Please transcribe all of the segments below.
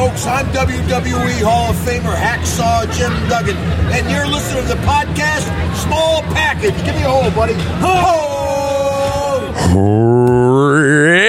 folks. I'm WWE Hall of Famer Hacksaw Jim Duggan, and you're listening to the podcast Small Package. Give me a hold, buddy. Ho!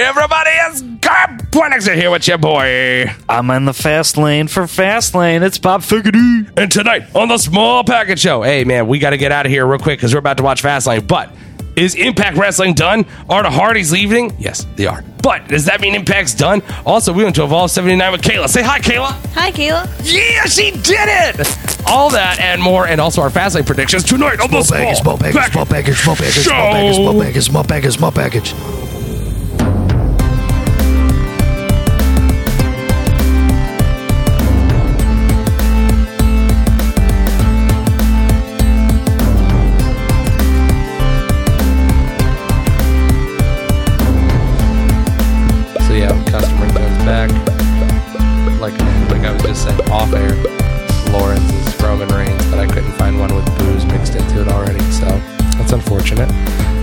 Everybody, it's Garb Poindexter here with your boy. I'm in the fast lane for fast lane. It's Bob Figgity. And tonight on the Small Package Show, hey man, we got to get out of here real quick because we're about to watch Fastlane. But is Impact Wrestling done? Are the Hardys leaving? Yes, they are. But does that mean Impact's done? Also, we went to Evolve 79 with Kayla. Say hi, Kayla. Hi, Kayla. Yeah, she did it! All that and more, and also our Fastlane predictions tonight on the Small package, small package, small package, small package, small package, small package, small package, small package. So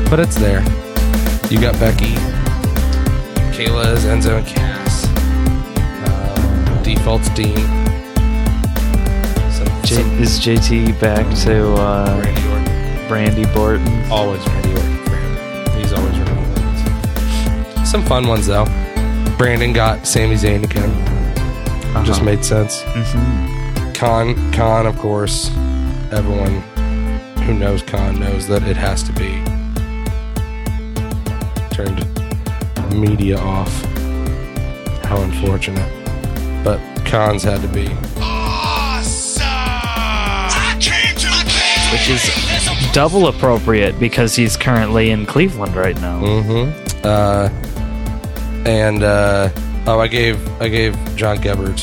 But it's there. You got Becky, Kayla's Enzo and Cass. Uh, default's Dean. Some, J- some is JT back to uh, Randy Orton. Brandy Borton? Always Randy Orton for him. He's always Randy Orton. Some fun ones though. Brandon got Sami Zayn again. Just made sense. Mm-hmm. Khan, Khan, of course. Everyone who knows Khan knows that it has to be turned media off. How unfortunate. But Khan's had to be. Which is double appropriate because he's currently in Cleveland right now. Mm-hmm. Uh, and uh, oh, I gave I gave John Gebert.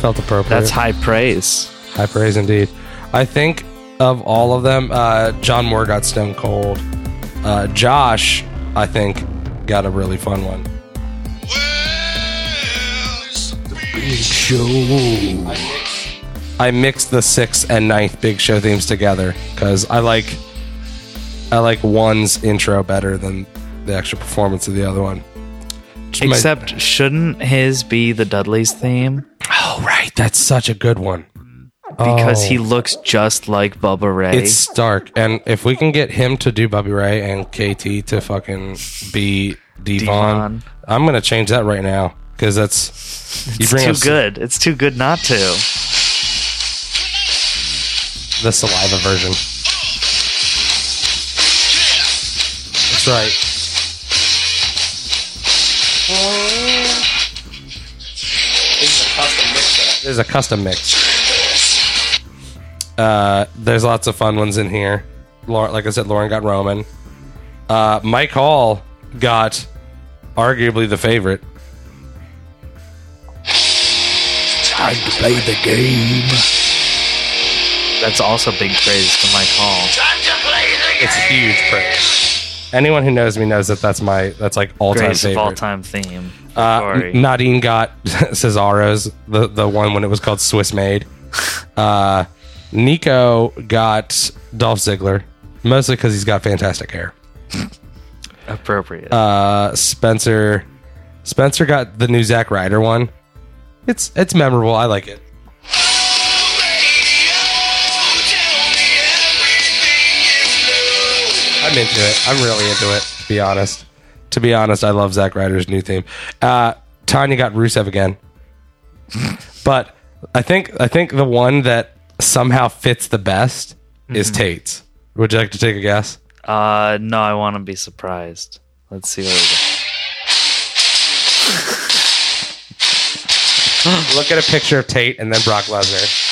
Felt appropriate. That's high praise. High praise indeed. I think of all of them, uh, John Moore got Stone Cold. Uh, Josh, I think, got a really fun one. Show. I mixed the sixth and ninth Big Show themes together because I like I like one's intro better than the actual performance of the other one. Except, shouldn't his be the Dudley's theme? oh right, that's such a good one. Because Oh. he looks just like Bubba Ray. It's Stark, and if we can get him to do Bubba Ray and KT to fucking be Devon, Devon. I'm gonna change that right now because that's you It's bring too good. It's too good not to. the saliva version. That's right. There's a custom mix. Uh, there's lots of fun ones in here. Lauren, like I said, Lauren got Roman. Uh, Mike Hall got arguably the favorite. Time to play the game. That's also big praise to Mike Hall. It's huge praise. Anyone who knows me knows that that's my that's like all time Greatest of favorite. all time theme. for Uh, Corey. Nadine got Cesaro's the the one when it was called Swiss Made. Uh, Nico got Dolph Ziggler mostly because he's got fantastic hair. Appropriate. Uh, Spencer Spencer got the new Zack Ryder one. It's it's memorable. I like it. I'm into it. I'm really into it. To be honest, to be honest, I love Zack Ryder's new theme. Uh, Tanya got Rusev again, but I think I think the one that somehow fits the best is Tate's. Would you like to take a guess? uh, no, I want to be surprised. Let's see what we got. Look at a picture of Tate and then Brock Lesnar.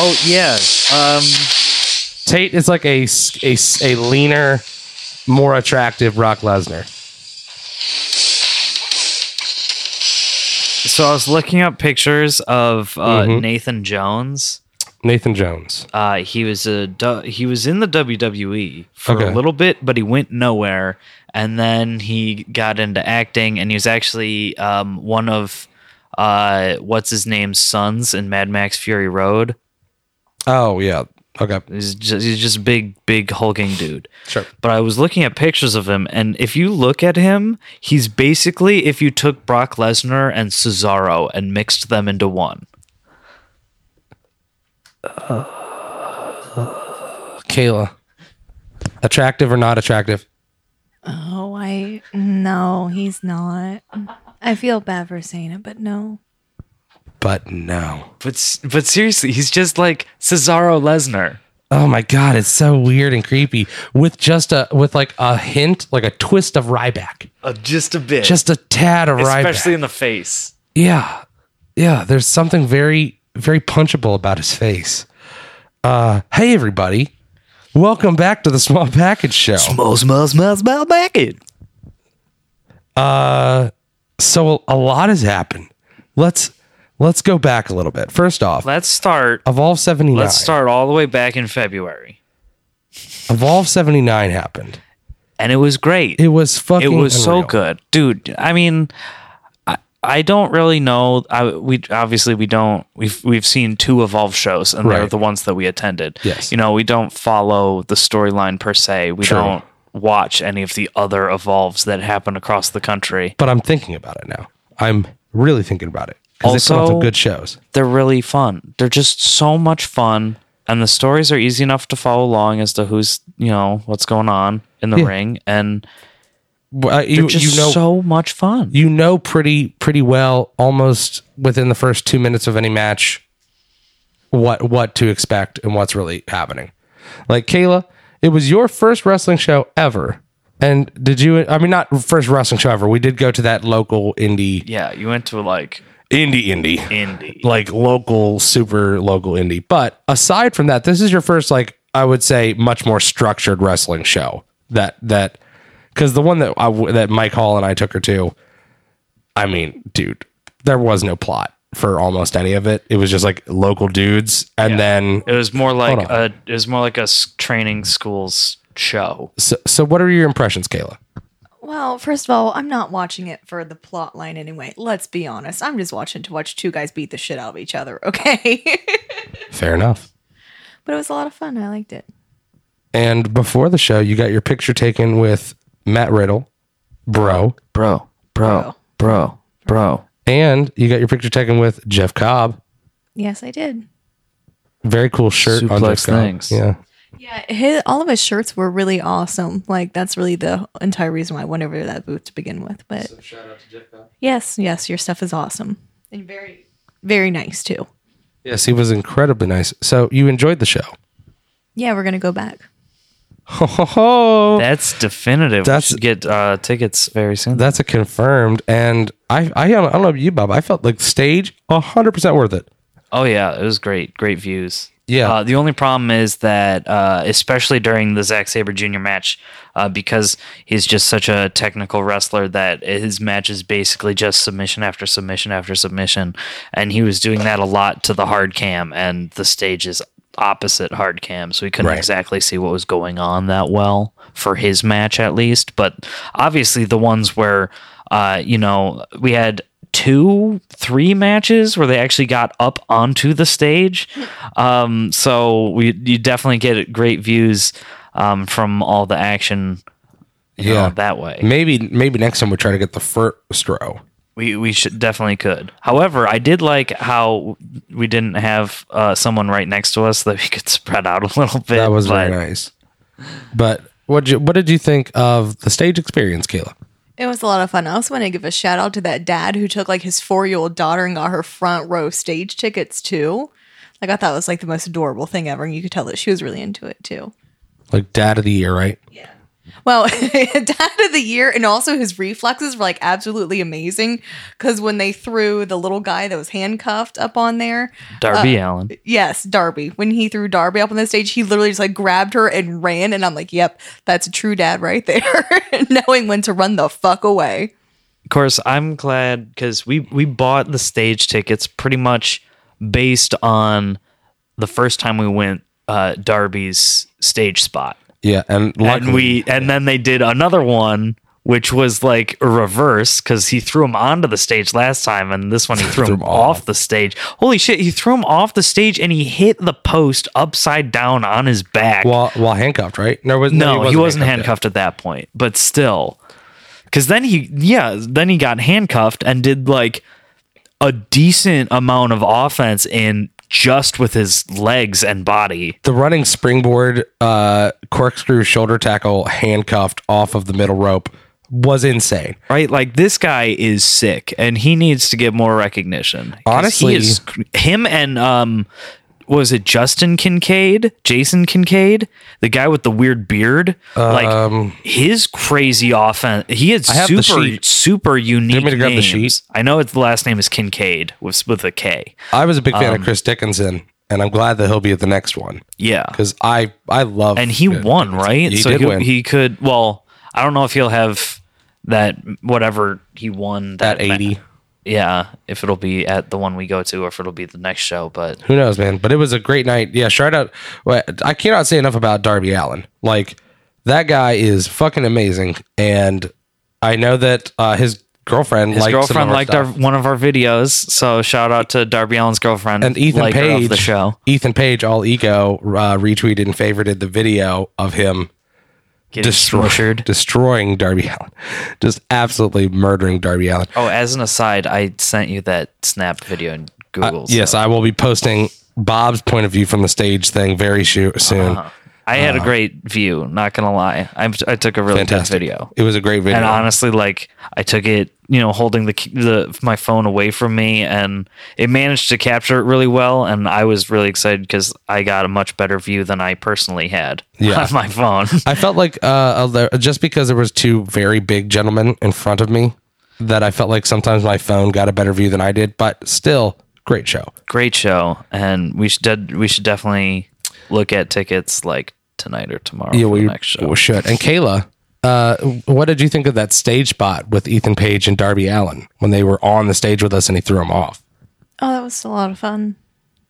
Oh yeah. Um, Tate is like a, a, a leaner, more attractive Brock Lesnar. So I was looking up pictures of uh, Mhm. Nathan Jones. Nathan Jones. Uh, he was a he was in the WWE for Okay. a little bit, but he went nowhere. And then he got into acting, and he was actually um, one of uh, what's his name's sons in Mad Max Fury Road. Oh yeah, Okay. He's just he's just big, big hulking dude. Sure. But I was looking at pictures of him, and if you look at him, he's basically if you took Brock Lesnar and Cesaro and mixed them into one. Uh, Kayla. Attractive or not attractive? Oh, I no, he's not. I feel bad for saying it, but no. But no. But but seriously, he's just like Cesaro Lesnar. Oh my god, it's so weird and creepy. With just a with like a hint, like a twist of Ryback. Uh, just a bit, Just a tad of especially in the face. Yeah. Yeah. There's something very, very punchable about his face. Uh hey everybody. Welcome back to the small package show. Small, small, small, small package. Uh, So a lot has happened. Let's let's go back a little bit. First off, Let's start. Evolve 79. Let's start all the way back in February, Evolve 79 happened. and it was great. It was fucking it was so good dude i mean i i don't really know i we obviously we don't we've we've seen two evolve shows and they're the ones that we attended Yes. you know we don't follow the storyline per se we True. don't watch any of the other evolves that happen across the country But I'm thinking about it now. I'm really thinking about it. Because they put on some good shows. they're really fun they're just so much fun and the stories are easy enough to follow along as to who's you know what's going on in the Yeah. ring and Well, uh, they're you, just you know so much fun you know pretty pretty well almost within the first two minutes of any match what what to expect and what's really happening. Like Kayla, it was your first wrestling show ever. And did you I mean not first wrestling show ever. We did go to that local indie yeah you went to like indie indie. indie like local, super local indie. But aside from that, this is your first, like I would say, much more structured wrestling show. That that because the one that I, that Mike Hall and I took her to, I mean, dude, there was no plot for almost any of it. It was just like local dudes, and then It was more like a it was more like a training school's show. so, so what are your impressions, Kayla? Well, first of all, I'm not watching it for the plot line anyway. Let's be honest. I'm just watching to watch two guys beat the shit out of each other, okay? Fair enough. but it was a lot of fun. I liked it. And before the show, you got your picture taken with Matt Riddle, bro, Bro, bro, bro, bro. and you got your picture taken with Jeff Cobb. Yes, I did. Very cool shirt on Suplex Jeff Cobb. things. Yeah. Yeah, his, all of his shirts were really awesome. Like that's really the entire reason why I went over to that booth to begin with. But so shout out to Jeff. Bell. yes, yes, your stuff is awesome and very, very nice too. Yes, he was incredibly nice. So you enjoyed the show. Yeah, we're gonna go back. Ho, ho, ho. That's definitive. That's- That's get uh, tickets very soon. That's a confirmed. And I, I, don't- I don't know about you, Bob. I felt like stage hundred percent worth it. oh yeah, it was great. Great views. Yeah. Uh, the only problem is that, uh, especially during the Zack Sabre Jr. match, uh, because he's just such a technical wrestler that his match is basically just submission after submission after submission, and he was doing that a lot to the hard cam, and the stage is opposite hard cam, so we couldn't Right. exactly see what was going on that well for his match at least. But obviously, the ones where, uh, you know, we had two, three matches where they actually got up onto the stage. Um, so we you definitely get great views um, from all the action. Yeah. know, that way. Maybe, maybe next time we try to get the first row. We we should definitely could. However, I did like how we didn't have uh, someone right next to us that we could spread out a little bit. That was but very nice. But what you, what did you think of the stage experience, Kayla? It was a lot of fun. I also want to give a shout out to that dad who took like his four year old daughter and got her front row stage tickets too. Like I thought it was like the most adorable thing ever, and you could tell that she was really into it too. Like dad of the year, right? Well, dad of the year, and also his reflexes were like absolutely amazing. Because when they threw the little guy that was handcuffed up on there, Darby Allin. yes, Darby. When he threw Darby up on the stage, he literally just like grabbed her and ran. And I'm like, yep, that's a true dad right there, knowing when to run the fuck away. Of course, I'm glad because we we bought the stage tickets pretty much based on the first time we went uh, Darby's stage spot. Yeah, and luckily, and we and then they did another one which was like a reverse because he threw him onto the stage last time, and this one he threw, him him off. off. the stage. Holy shit! He threw him off the stage, and he hit the post upside down on his back. While while handcuffed, right? No, was, no, he wasn't, yet. handcuffed at that point, but still, because then he, yeah, then he got handcuffed and did like a decent amount of offense in just with his legs and body. The running springboard uh, corkscrew shoulder tackle handcuffed off of the middle rope was insane. right? Like this guy is sick, and he needs to get more recognition. Honestly- he is, him and um, was it Justin Kincaid, Jason Kincaid, the guy with the weird beard? like his crazy offense. He had Um, super super unique me to grab the sheet? I know it's the last name is Kincaid with with a K. I was a big Um, fan of Chris Dickinson, and I'm glad that he'll be at the next one Yeah, because I I love and he won, right? He so did he, win he could. Well, I don't know if he'll have that whatever he won at that ma- 80. Yeah, if it'll be at the one we go to or if it'll be the next show. But Who knows, man? But it was a great night. Yeah, shout out. I cannot say enough about Darby Allin. Like that guy is fucking amazing, and I know that uh, his girlfriend, his liked girlfriend liked our, one of our videos, so shout out to Darby Allin's girlfriend and Ethan Page, of the show. Ethan Page, all ego, uh, retweeted and favorited the video of him Getting destroy- smushered. destroying Darby Allin, just absolutely murdering Darby Allin. Oh, as an aside, I sent you that snap video in Google. Uh, yes, I will be posting Bob's point of view from the stage thing very soon. Uh-huh. I had a great view. Not gonna lie, I, I took a really Fantastic good video. It was a great video. And honestly, like I took it, you know, holding the the my phone away from me, and it managed to capture it really well. And I was really excited because I got a much better view than I personally had Yeah. on my phone. I felt like uh, just because there was two very big gentlemen in front of me, that I felt like sometimes my phone got a better view than I did. But still, great show. Great show, and we should we should definitely look at tickets like tonight or tomorrow Yeah, for we, the next show. we should. And Kayla, uh, what did you think of that stage spot with Ethan Page and Darby Allin when they were on the stage with us and he threw them off? Oh, that was a lot of fun.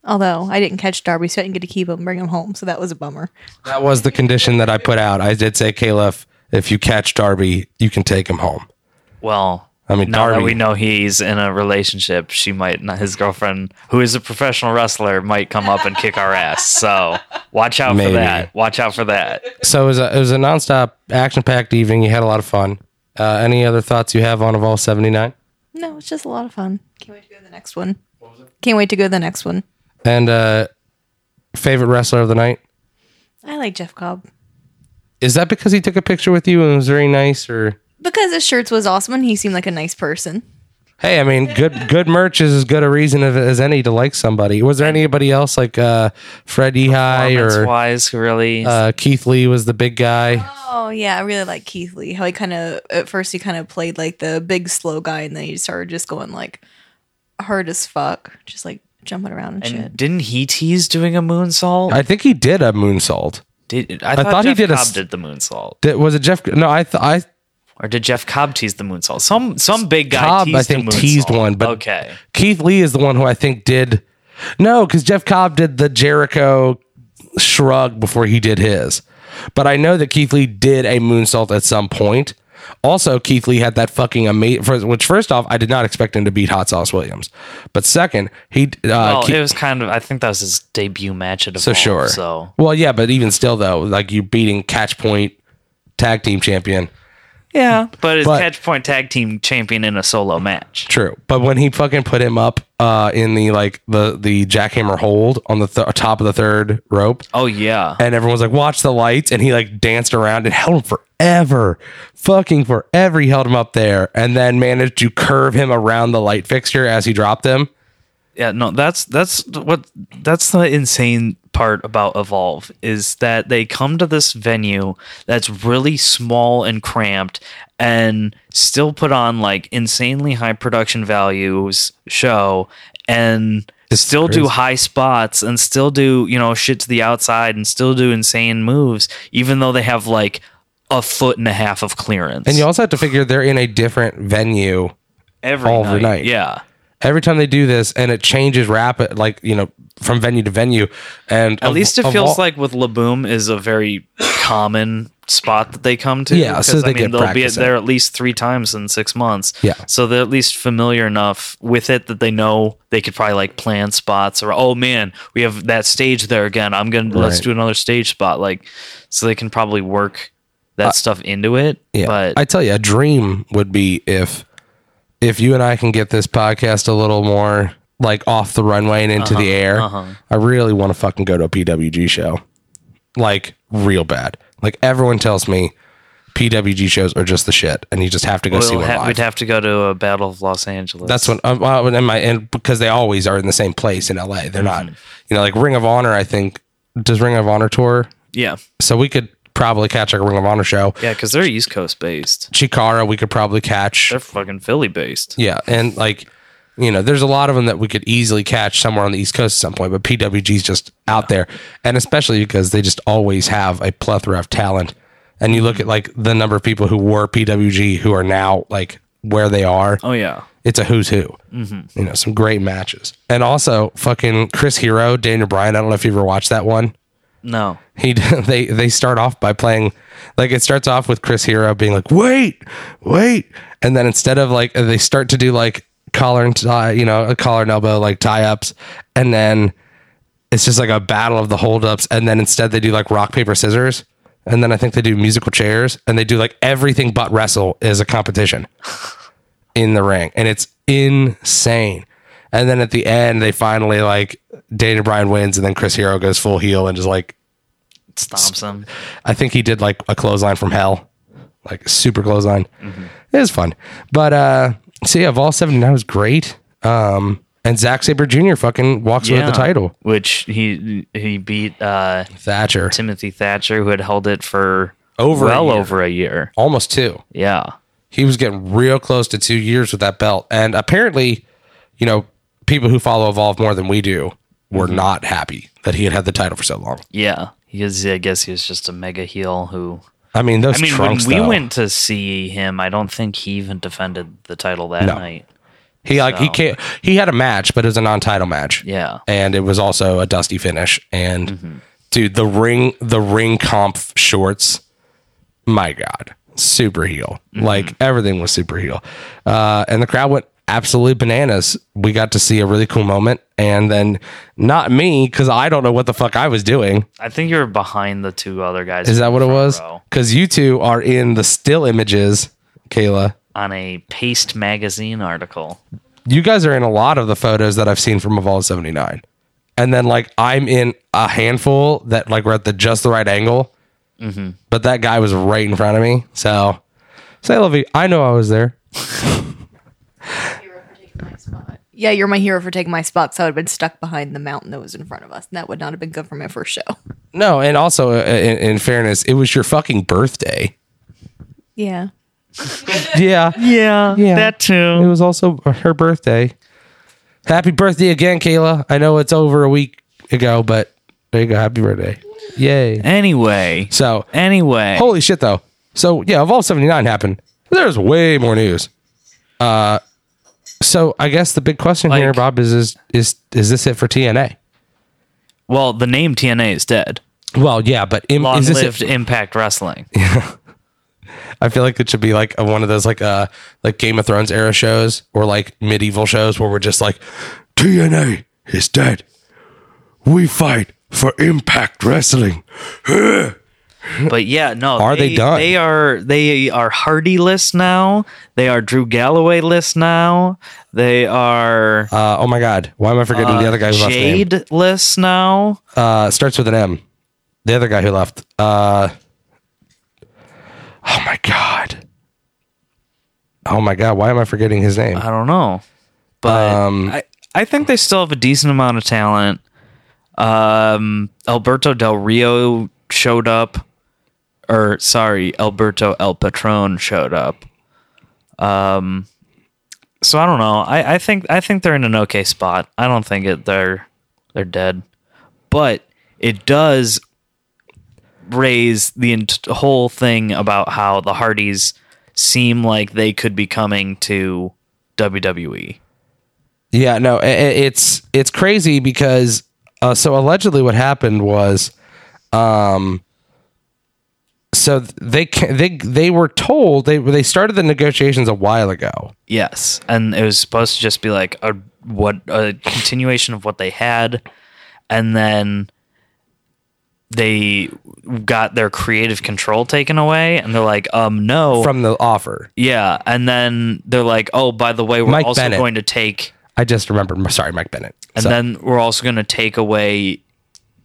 Although I didn't catch Darby, so I didn't get to keep him bring him home. So that was a bummer. That was the condition that I put out. I did say, Kayla, if, if you catch Darby, you can take him home. Well, I mean, now that we know he's in a relationship, she might not. His girlfriend, who is a professional wrestler, might come up and kick our ass. So watch out Maybe. for that. Watch out for that. So it was a, it was a nonstop, action packed evening. You had a lot of fun. Uh, any other thoughts you have on Evolve 79? No, it's just a lot of fun. Can't wait to go to the next one. Can't wait to go to the next one. And uh, favorite wrestler of the night? I like Jeff Cobb Is that because he took a picture with you and was very nice, or because his shirts was awesome and he seemed like a nice person. hey, I mean, good good merch is as good a reason as- as any to like somebody. Was there anybody else like uh, Fred Yehi or wise, really. uh, Keith Lee was the big guy? Oh yeah, I really like Keith Lee. How he kind of at first he kind of played like the big slow guy, and then he started just going like hard as fuck, just like jumping around and, and shit. didn't he tease doing a moonsault? I think he did a moonsault. did, I, thought, thought he did a Cobb s- did the moonsault, Did, was it Jeff? No, I th- I or did Jeff Cobb tease the moonsault? Some some big guy. Cobb, teased I think, the teased one, but okay. Keith Lee is the one who I think did. No, because Jeff Cobb did the Jericho shrug before he did his. But I know that Keith Lee did a moonsault at some point. Also, Keith Lee had that fucking amazing. Which, first off, I did not expect him to beat Hot Sauce Williams. But second, he. Uh, Well, Ke- it was kind of. I think that was his debut match at so Evolve, sure. So well, yeah, but even still, though, like you beating Catch Point tag team champion. Yeah, but his But- catch point tag team champion in a solo match. True, but when he fucking put him up uh, in the like the the jackhammer hold on the th- top of the third rope, Oh yeah, and everyone was like, "Watch the lights," and he like danced around and held him forever, fucking forever. He held him up there, and then managed to curve him around the light fixture as he dropped him. yeah. No, that's that's what that's the insane part about Evolve is that they come to this venue that's really small and cramped and still put on like insanely high production values show and still do high spots and still do you know shit to the outside and still do insane moves even though they have like a foot and a half of clearance And you also have to figure they're in a different venue every all night. night. Yeah. Every time they do this, and it changes rapid, like you know, from venue to venue. And At least it feels like with La Boom is a very common spot that they come to. Yeah, so because, they I mean, get they'll be in. there at least three times in six months. Yeah. so they're at least familiar enough with it that they know they could probably like plan spots or oh man, we have that stage there again. I'm gonna let's do another stage spot like so they can probably work that stuff into it. Uh, Yeah, but I tell you, a dream would be if if you and I can get this podcast a little more like off the runway and into Uh-huh, the air. I really want to fucking go to a PWG show, like real bad. Like everyone tells me, PWG shows are just the shit, and you just have to go see we'll one ha- live. we'd have to go to a Battle of Los Angeles. That's what um, well, and my and because they always are in the same place in LA. They're not, you know, like Ring of Honor. I think does Ring of Honor tour, yeah, so we could probably catch like a Ring of Honor show. yeah, because they're East Coast based. Chikara, we could probably catch. They're fucking Philly based. Yeah, and like you know, there's a lot of them that we could easily catch somewhere on the East Coast at some point, but PWG's just out there, and especially because they just always have a plethora of talent. And you look at like the number of people who were PWG who are now like where they are. Oh yeah. It's a who's who. Mm-hmm. You know, some great matches, and also fucking Chris Hero, Daniel Bryan. I don't know if you ever watched that one. No. He they they start off by playing like it starts off with Chris Hero being like wait wait. And then instead of like they start to do like collar and tie you know a collar and elbow like tie ups and then it's just like a battle of the holdups. And then instead they do like rock paper scissors. And then I think they do musical chairs. And they do like everything but wrestle is a competition in the ring. And it's insane. And then at the end, they finally like Daniel Bryan wins, and then Chris Hero goes full heel and just like Stomps him. I think he did like a clothesline from hell, like super clothesline. It was fun, but uh, so yeah, Vol seventy nine was great. Um, and Zack Sabre Jr. fucking walks away with the title. Which he he beat uh, Thatcher Timothy Thatcher, who had held it for Over well year. over a year. almost two. Yeah. He was getting real close to two years with that belt, and apparently, you know, people who follow Evolve more than we do were not happy that he had had the title for so long. Yeah. He is, I guess he was just a mega heel who. I mean, those I mean, trunks. when we though. went to see him, I don't think he even defended the title that No. night. He like he can't. He had a match, but it was a non-title match. Yeah. and it was also a dusty finish. And Mm-hmm. dude, the ring, the ring comp shorts, my god, super heel. Mm-hmm. Like everything was super heel. Uh, and the crowd went absolutely bananas. We got to see a really cool moment, and then not me because I don't know what the fuck I was doing. I think you're behind the two other guys. Is that what it was? Because you two are in the still images, Kayla. On a Paste magazine article. you guys are in a lot of the photos that I've seen from Evolve 79. And then like I'm in a handful that like were at the just the right angle. Mm-hmm. But that guy was right in front of me. So say Lovey, I know I was there. Yeah, you're my hero for taking my spot. So I would have been stuck behind the mountain that was in front of us, and that would not have been good for my first show. No, and also uh, in, in fairness, it was your fucking birthday. Yeah. Yeah. Yeah, Yeah. that too. It was also her birthday. Happy birthday again, Kayla. I know it's over a week ago, but there you go. Happy birthday. Yay. Anyway, So anyway, Holy shit, though. So yeah, Evolve seventy nine happened. There's way more news. Uh, so I guess the big question here, Bob, is is is is this it for TNA? well, the name TNA is dead. Well, yeah, but im- Long lived it? Impact Wrestling. Yeah. I feel like it should be like a, one of those like uh like Game of Thrones era shows or like medieval shows where we're just like TNA is dead. We fight for Impact Wrestling. But yeah, no, Are they done? They are they are Hardy list now. They are Drew Galloway list now. They are Uh, oh my God, why am I forgetting the other guy who left? Name? Jade list now. Uh, starts with an M. The other guy who left. Uh, oh my god. Oh my god. Why am I forgetting his name? I don't know, but Um, I I think they still have a decent amount of talent. Um, Alberto Del Rio showed up, or sorry, Alberto El Patron showed up. Um, so I don't know. I, I think I think they're in an okay spot. I don't think it they're they're dead, but it does raise the ent- whole thing about how the Hardys seem like they could be coming to WWE. Yeah, no, i- i it's it's crazy because uh, so allegedly what happened was, um, so they they they were told they they started the negotiations a while ago. Yes, and it was supposed to just be like a what a continuation of what they had, and then they got their creative control taken away, and they're like, um, no, from the offer. yeah, and then they're like, oh, by the way, we're Mike also Bennett. going to take, I just remembered. Sorry, Mike Bennett. and So- then we're also going to take away.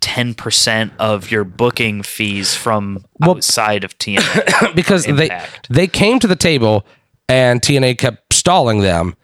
10% of your booking fees from outside of TNA. because Impact. they they came to the table and TNA kept stalling them,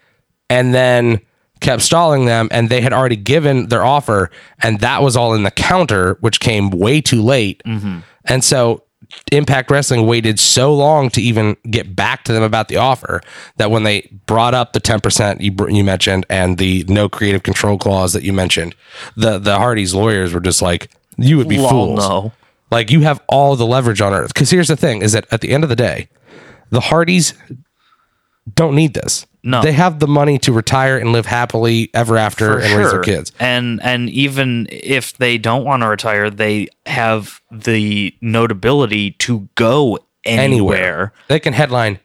and then kept stalling them, and they had already given their offer, and that was all in the counter, which came way too late, mm-hmm. and so. Impact Wrestling waited so long to even get back to them about the offer that when they brought up the 10% you, you mentioned and the no creative control clause that you mentioned, the, the Hardy's lawyers were just like, you would be Lol, fools. no. Like you have all the leverage on earth. Because here's the thing: is that at the end of the day, the Hardys don't need this. No. they have the money to retire and live happily ever after For and raise their kids. And and even if they don't want to retire, they have the notability to go anywhere. Anywhere they can headline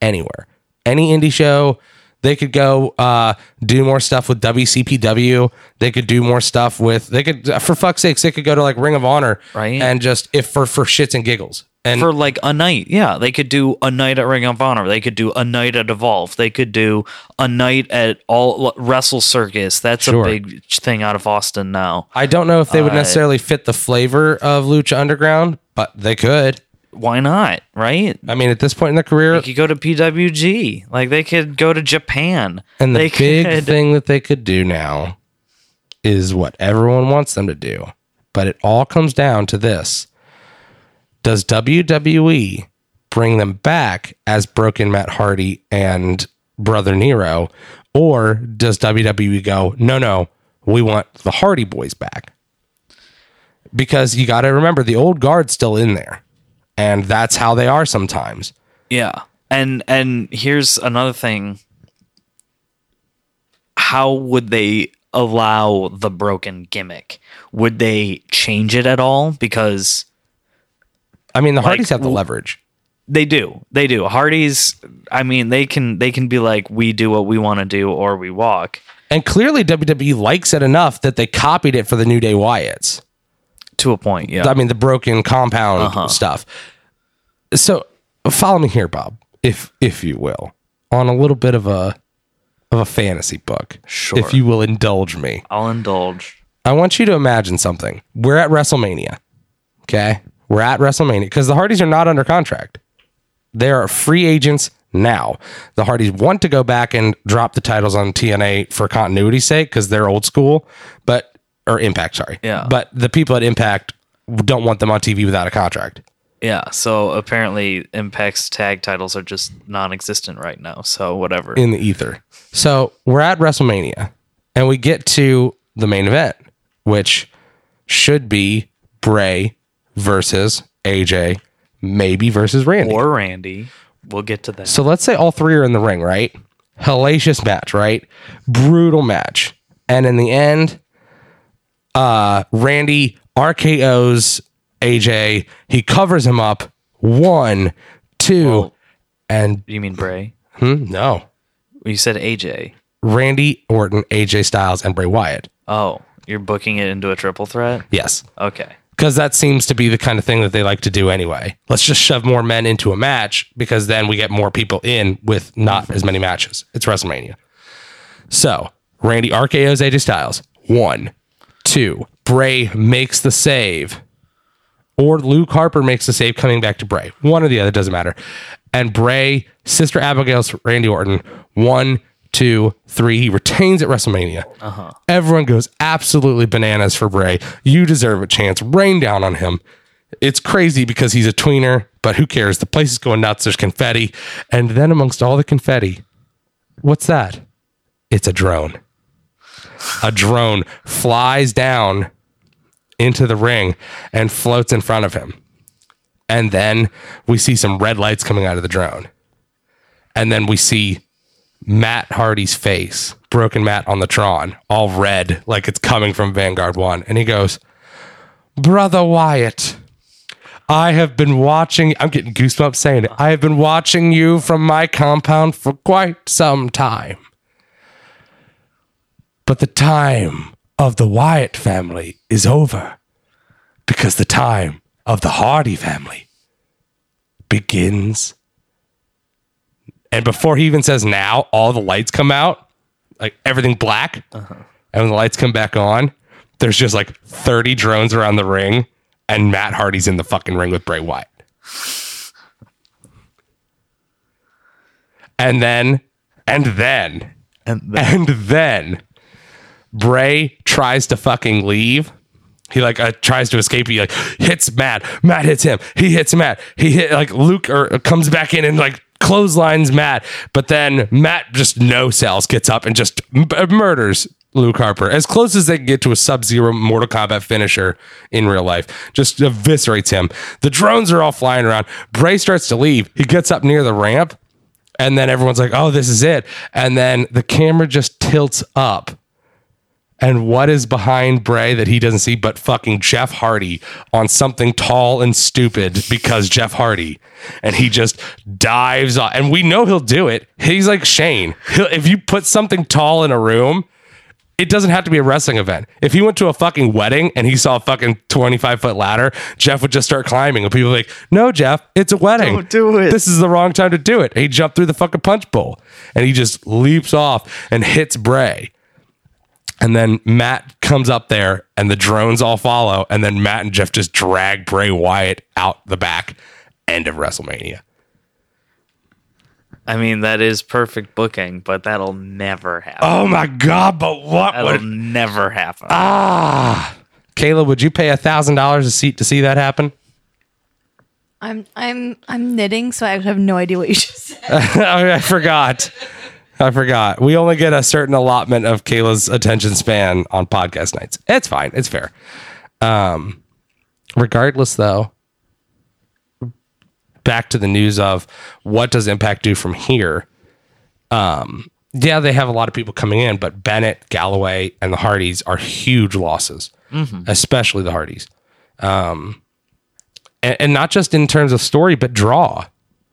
anywhere, any indie show. They could go uh, do more stuff with WCPW. They could do more stuff with. They could, for fuck's sakes, they could go to like Ring of Honor, Right. And just if for for shits and giggles, and For like a night, yeah, they could do a night at Ring of Honor. They could do a night at Evolve. They could do a night at all Wrestle Circus. That's Sure. a big thing out of Austin now. I don't know if they would Uh, necessarily fit the flavor of Lucha Underground, but they could. Why not? Right? I mean, at this point in their career, They could go to PWG. Like they could go to Japan. and the they big could, thing that they could do now is what everyone wants them to do. But it all comes down to this Does WWE bring them back as Broken Matt Hardy and Brother Nero? Or does WWE go, no, no, we want the Hardy Boys back? Because you got to remember the old guard's still in there. And that's how they are sometimes. Yeah. And and here's another thing. How would they allow the broken gimmick? Would they change it at all? Because I mean, the Like, Hardys have the leverage. they do. They do. Hardy's I mean, they can they can be like, we do what we want to do or we walk. And clearly, WWE likes it enough that they copied it for the New Day Wyatts. To a point, yeah. I mean, the broken compound uh-huh. stuff. So, follow me here, Bob, if if you will, on a little bit of a of a fantasy book, Sure. if you will indulge me. I'll indulge. I want you to imagine something. We're at WrestleMania. Okay, we're at WrestleMania because the Hardys are not under contract. They are free agents now. The Hardys want to go back and drop the titles on TNA for continuity's sake because they're old school, but or Impact, sorry. Yeah. But the people at Impact don't want them on TV without a contract. Yeah. So apparently Impact's tag titles are just non existent right now. So whatever. in the ether. So we're at WrestleMania and we get to the main event, which should be Bray versus AJ, maybe versus Randy. or Randy. We'll get to that. so let's say all three are in the ring, right? Hellacious match, right? Brutal match. And in the end, uh, Randy RKO's AJ. He covers him up. One, two, Well- and you mean Bray? hmm, no. You said AJ. Randy Orton, AJ Styles, and Bray Wyatt. Oh, you're booking it into a triple threat? Yes. Okay. Because that seems to be the kind of thing that they like to do anyway. Let's just shove more men into a match because then we get more people in with not as many matches. It's WrestleMania. So, Randy RKO's AJ Styles. One, two. Bray makes the save. Or Luke Harper makes the save coming back to Bray. One or the other, doesn't matter. And Bray, Sister Abigail's Randy Orton. One, two, three. He retains at WrestleMania. Uh-huh. Everyone goes absolutely bananas for Bray. You deserve a chance. Rain down on him. It's crazy because he's a tweener, but who cares? The place is going nuts. There's confetti. And then amongst all the confetti, what's that? It's a drone. A drone flies down into the ring and floats in front of him. And then we see some red lights coming out of the drone. And then we see Matt Hardy's face, Broken Matt on the Tron, all red, like it's coming from Vanguard 1. And he goes, Brother Wyatt, I have been watching, I'm getting goosebumps saying it. I have been watching you from my compound for quite some time. But the time of the Wyatt family is over because the time of the Hardy family begins. And before he even says now, all the lights come out, like everything black. Uh-huh. And when the lights come back on, there's just like 30 drones around the ring, and Matt Hardy's in the fucking ring with Bray Wyatt. And then, and then, And then, and then Bray tries to fucking leave. He like uh, tries to escape. He like hits Matt. Matt hits him. He hits Matt. He hit like Luke or comes back in and like clotheslines Matt. But then Matt just no sells, gets up and just m- uh, murders Luke Harper as close as they can get to a Sub Zero Mortal Kombat finisher in real life. Just eviscerates him. The drones are all flying around. Bray starts to leave. He gets up near the ramp. And then everyone's like, oh, this is it. And then the camera just tilts up. And what is behind Bray that he doesn't see but fucking Jeff Hardy on something tall and stupid because Jeff Hardy. And he just dives off. And we know he'll do it. He's like Shane. He'll, if you put something tall in a room, it doesn't have to be a wrestling event. If he went to a fucking wedding and he saw a fucking 25 foot ladder, Jeff would just start climbing. And people would be like, no, Jeff, it's a wedding. Don't do it. This is the wrong time to do it. And he jumped through the fucking punch bowl and he just leaps off and hits Bray. And then Matt comes up there and the drones all follow. And then Matt and Jeff just drag Bray Wyatt out the back. End of WrestleMania. I mean, that is perfect booking, but that'll never happen. Oh my God, but what that'll would. never happen. Ah. Kayla, would you pay a thousand dollars a seat to see that happen? I'm I'm I'm knitting, so I have no idea what you just said. I forgot. I forgot. We only get a certain allotment of Kayla's attention span on podcast nights. It's fine. It's fair. Um, regardless, though, back to the news of what does Impact do from here? Um, yeah, they have a lot of people coming in, but Bennett, Galloway, and the Hardys are huge losses, especially the Hardys. Um, and, and not just in terms of story, but draw.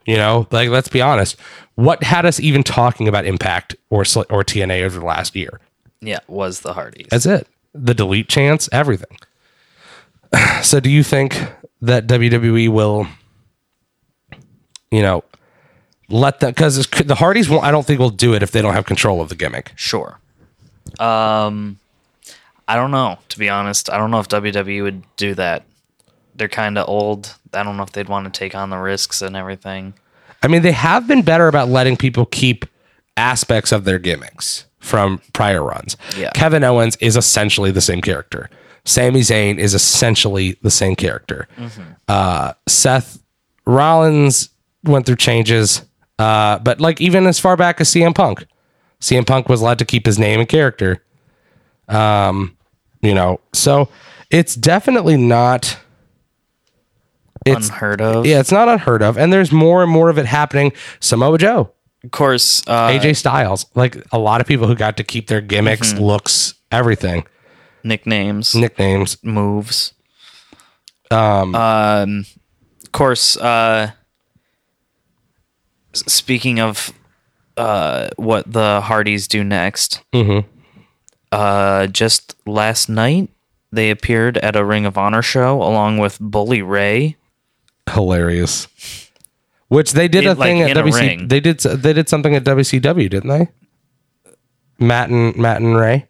You know, like let's be honest, what had us even talking about Impact or or TNA over the last year? yeah, was the Hardys. That's it. The delete chance, everything. So, do you think that WWE will, you know, let that because the Hardys won't? I don't think will do it if they don't have control of the gimmick. Sure. Um, I don't know. To be honest, I don't know if WWE would do that. They're kind of old. I don't know if they'd want to take on the risks and everything. I mean, they have been better about letting people keep aspects of their gimmicks from prior runs. Yeah. Kevin Owens is essentially the same character. Sami Zayn is essentially the same character. Uh, Seth Rollins went through changes, uh, but like even as far back as CM Punk, CM Punk was allowed to keep his name and character. Um, you know, so it's definitely not. It's Unheard of. yeah, it's not unheard of, and there's more and more of it happening. Samoa Joe, Of course, uh, AJ Styles, like a lot of people who got to keep their gimmicks, looks, everything, nicknames, nicknames. moves. Um, of course, uh, speaking of uh, what the Hardys do next, uh, just last night they appeared at a Ring of Honor show along with Bully Ray. Hilarious. Which they did In- a thing like, at WC. They did they did something at WCW, didn't they? Matt and Matt and Ray,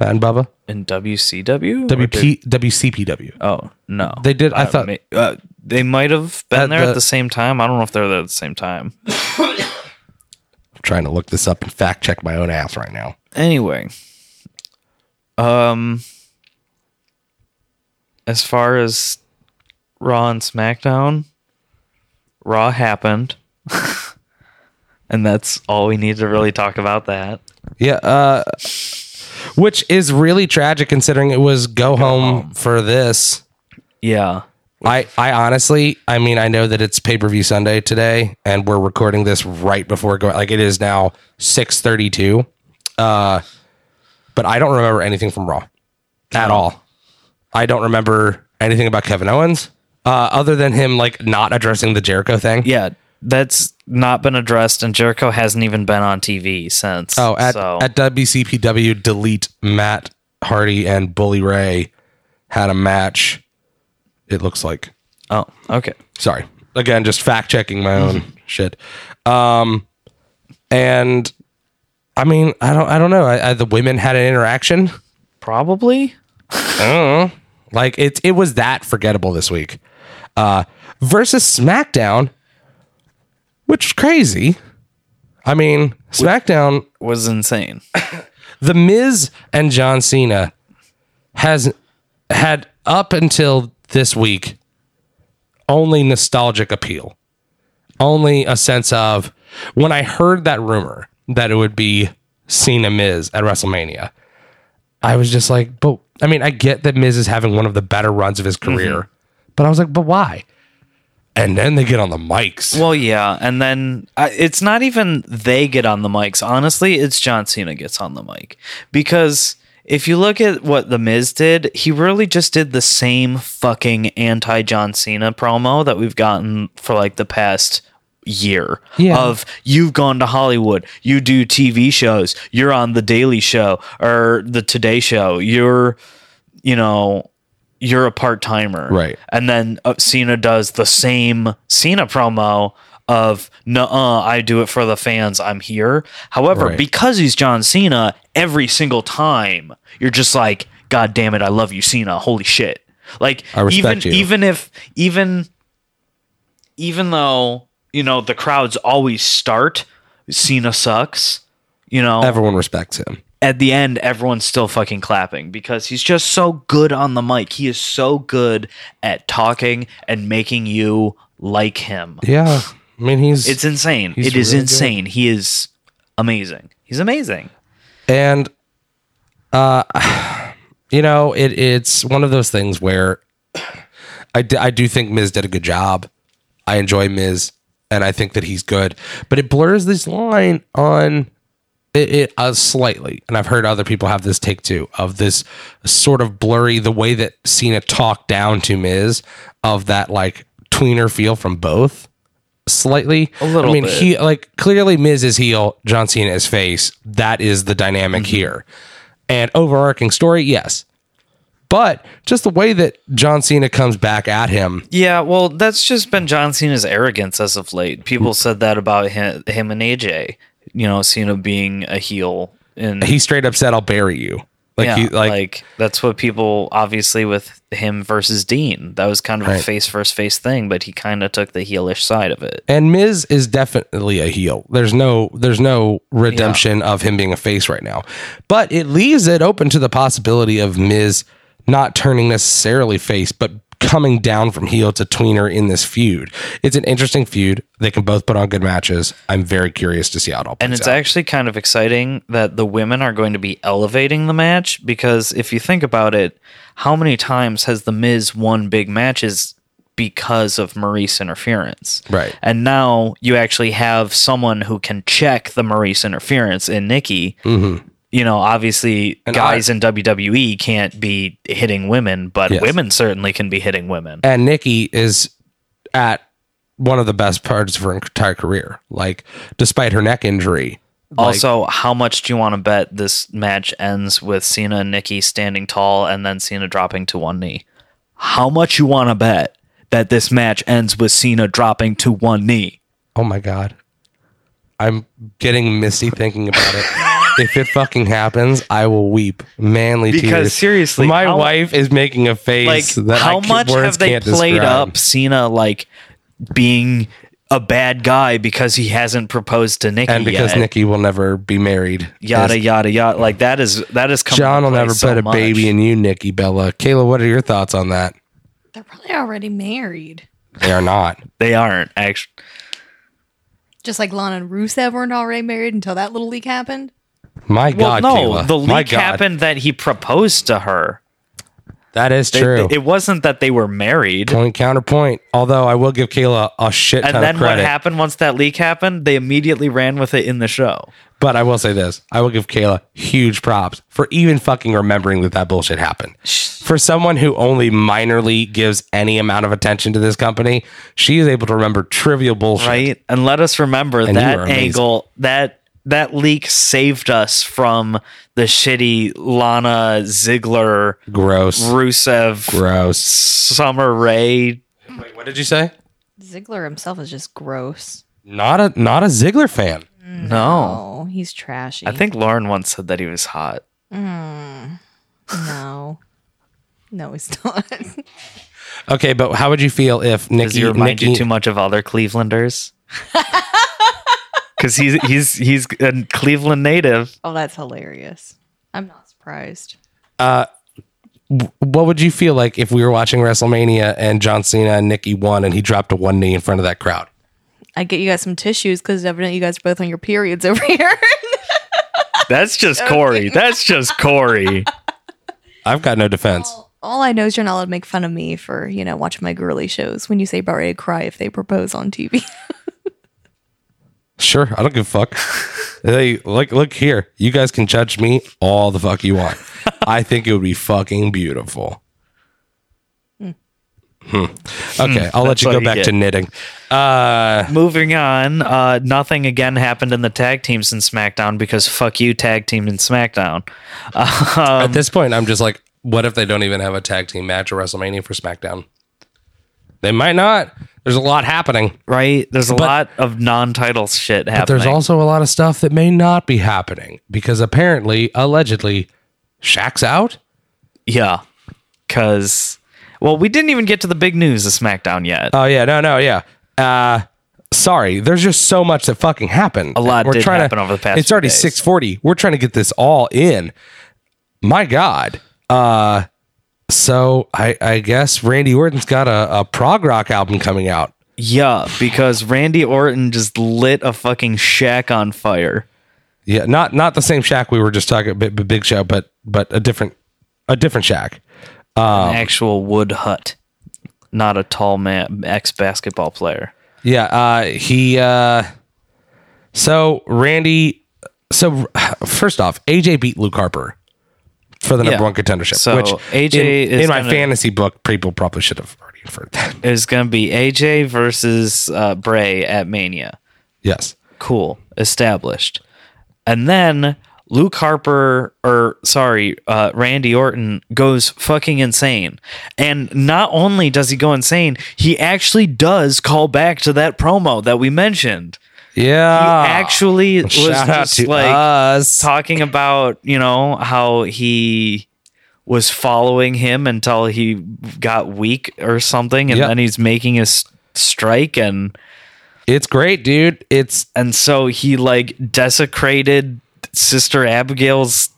Matt and Bubba, In WCW? Or did- WP WCPW. oh no, They did- I Uh, thought- may- uh, they might have been At there the- at the same time. I don't know if they're there at the same time. I'm trying to look this up and fact check my own ass right now. Anyway, um, as far as Raw and SmackDown, Raw happened, and that's all we need to really talk about. That Yeah, uh, which is really tragic considering it was go, home, for this. yeah, I, I honestly, I mean, I know that it's pay per view Sunday today, and we're recording this right before going. Like it is now six thirty two. Uh, but I don't remember anything from Raw at all. I don't remember anything about Kevin Owens uh, other than him like not addressing the Jericho thing. Yeah, that's not been addressed, and Jericho hasn't even been on TV since. Oh, at, so. at WCPW, delete Matt Hardy and Bully Ray had a match. It looks like. oh, okay. Sorry. Again, just fact checking my own shit. Um, and I mean, I don't, I don't know. I, I, the women had an interaction. Probably. Like it, it was that forgettable this week. Uh, versus SmackDown, which is crazy. I mean, SmackDown Was insane. The Miz and John Cena has had up until this week only nostalgic appeal. Only a sense of when I heard that rumor that it would be Cena Miz at WrestleMania, I was just like, but I mean, I get that Miz is having one of the better runs of his career, but I was like, but why? And then they get on the mics. Well, yeah, and then uh, it's not even they get on the mics. Honestly, it's John Cena gets on the mic because if you look at what the Miz did, he really just did the same fucking anti John Cena promo that we've gotten for like the past year Yeah. of you've gone to Hollywood, you do TV shows, you're on the Daily Show or the Today Show, you're you know you're a part timer, Right. And then uh, Cena does the same Cena promo of "Nuh-uh, I do it for the fans. I'm here." However, Right. because he's John Cena, every single time you're just like, "God damn it, I love you, Cena. Holy shit!" Like even you. even if even even though you know the crowds always start Cena sucks, you know, Everyone respects him. At the end everyone's still fucking clapping because he's just so good on the mic. He is so good at talking and making you like him. Yeah. I mean, he's It's insane. He's It is really good. insane. He is amazing. He's amazing. and uh you know it it's one of those things where I, d- I do think Miz did a good job. I enjoy Miz and I think that he's good, but it blurs this line on it, it uh, slightly. And I've heard other people have this take too of this sort of blurry the way that Cena talked down to Miz of that like tweener feel from both slightly. A little I mean, bit. he like clearly Miz is heel, John Cena is face. That is the dynamic Mm-hmm. here. And overarching story, yes. But just the way that John Cena comes back at him, Yeah, well, that's just been John Cena's arrogance as of late. People said that about him, him and AJ. You know, Cena being a heel and he straight up said, "I'll bury you." Like yeah, he like, like, that's what people obviously with him versus Dean. That was kind of a face versus face thing, but he kind of took the heelish side of it. and Miz is definitely a heel. There's no there's no redemption of him being a face right now. But it leaves it open to the possibility of Miz not turning necessarily face, but coming down from heel to tweener in this feud. It's an interesting feud. They can both put on good matches. I'm very curious to see how it all plays And it's out. actually kind of exciting that the women are going to be elevating the match because if you think about it, how many times has the Miz won big matches because of Maryse interference? Right. And now you actually have someone who can check the Maryse interference in Nikki. Mm-hmm. You know, obviously, And guys I- in WWE can't be hitting women, but Yes. women certainly can be hitting women. and Nikki is at one of the best parts of her entire career. Like, despite her neck injury. like- Also, how much do you want to bet this match ends with Cena and Nikki standing tall and then Cena dropping to one knee? How much you want to bet that this match ends with Cena dropping to one knee? oh my god, I'm getting misty thinking about it. if it fucking happens, I will weep manly tears. Because tears. seriously, my how- wife is making a face Like, that how I much words have they played describe. up Cena like being a bad guy because he hasn't proposed to Nikki And because yet? Nikki will never be married, yada yada yada. Like that is that is coming. John will never so put a much. baby in you, Nikki Bella. Kayla, what are your thoughts on that? They're probably already married. They are not. They aren't actually. Just like Lana and Rusev weren't already married until that little leak happened. My Well, God, no, Kayla. the My leak God. happened that he proposed to her. That is They- true. it wasn't that they were married. Point counterpoint. Although I will give Kayla a shit ton And then of what credit. happened once that leak happened? They immediately ran with it in the show. But I will say this: I will give Kayla huge props for even fucking remembering that that bullshit happened. For someone who only minorly gives any amount of attention to this company, she is able to remember trivial bullshit. right? And let us remember you that amazing. angle that that leak saved us from the shitty Lana Ziggler, Gross. Rusev, Gross. Summer Rae. Wait, what did you say? Ziggler himself is just gross. Not a not a Ziggler fan. Mm. No, Oh, he's trashy. I think Lauren once said that he was hot. Mm. no, no, he's not. Okay, but how would you feel if Does Nikki he remind Nikki you too much of other Clevelanders? Because he's he's he's a Cleveland native. oh, that's hilarious. I'm not surprised. Uh, what would you feel like if we were watching WrestleMania and John Cena and Nikki won and he dropped a one knee in front of that crowd? I get you guys some tissues because evidently you guys are both on your periods over here. That's just Corey. That's just Corey. I've got no defense. All I know is you're not allowed to make fun of me for, you know, watching my girly shows when you say about ready to cry if they propose on TV. Sure, I don't give a fuck. hey, look, look here. You guys can judge me all the fuck you want. I think it would be fucking beautiful. Hmm. Okay, I'll let That's you what go you back get. to knitting. Uh, Moving on, uh, nothing again happened in the tag teams in SmackDown because fuck you, tag team in SmackDown. at this point, I'm just like, what if they don't even have a tag team match at WrestleMania for SmackDown? They might not. There's a lot happening. Right? There's a lot of non-title shit happening. But there's also a lot of stuff that may not be happening because apparently, allegedly, Shaq's out. yeah, because well, we didn't even get to the big news of SmackDown yet. Oh yeah, no, no, yeah. Uh sorry. There's just so much that fucking happened. A lot did trying happen to, over the past It's few already days. six forty. We're trying to get this all in. My God. Uh so I I guess Randy Orton's got a, a prog rock album coming out. yeah, because Randy Orton just lit a fucking shack on fire. Yeah, not not the same Shack we were just talking about, Big Show, but but a different a different Shack. Um, An actual wood hut, not a tall man, ex basketball player. Yeah, uh, he. Uh, so Randy. So first off, AJ beat Luke Harper for the number Yeah. one contendership. So which AJ in, is in my gonna- fantasy book, people probably should have already inferred that. Is going to be AJ versus uh, Bray at Mania. yes. Cool. Established. And then Luke Harper, or sorry, uh, Randy Orton goes fucking insane. And not only does he go insane, he actually does call back to that promo that we mentioned. He Yeah. actually was. Shout out just like us. talking about, you know, how he was following him until he got weak or something. And Yep. then he's making his strike and It's great, dude. It's and so he like desecrated sister abigail's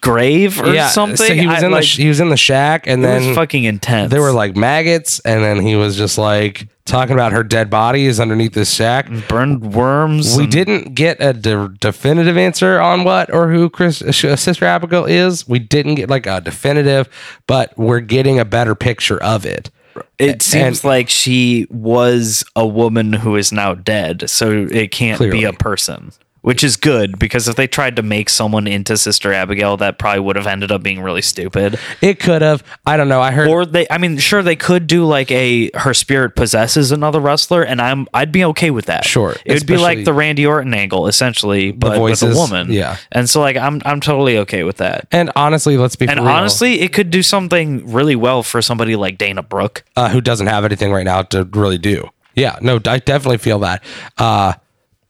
grave or yeah. something So he was I, in like, the sh- he was in the shack, and it then was fucking intense there were like maggots, and then he was just like talking about her dead body is underneath this shack. burned worms We and- didn't get a de- definitive answer on what or who Chris uh, Sister Abigail is. We didn't get like a definitive, but we're getting a better picture of it. it seems and- like she was a woman who is now dead so it can't be a person which is good because if they tried to make someone into sister abigail that probably would have ended up being really stupid It could have. I don't know. I heard. or they i mean sure they could do like a her spirit possesses another wrestler and i'm i'd be okay with that Sure, it would be like the randy orton angle essentially but with a woman yeah. and so like i'm i'm totally okay with that and honestly, let's be and real, honestly it could do something really well for somebody like dana brooke uh, who doesn't have anything right now to really do. Yeah, no, I definitely feel that. Uh,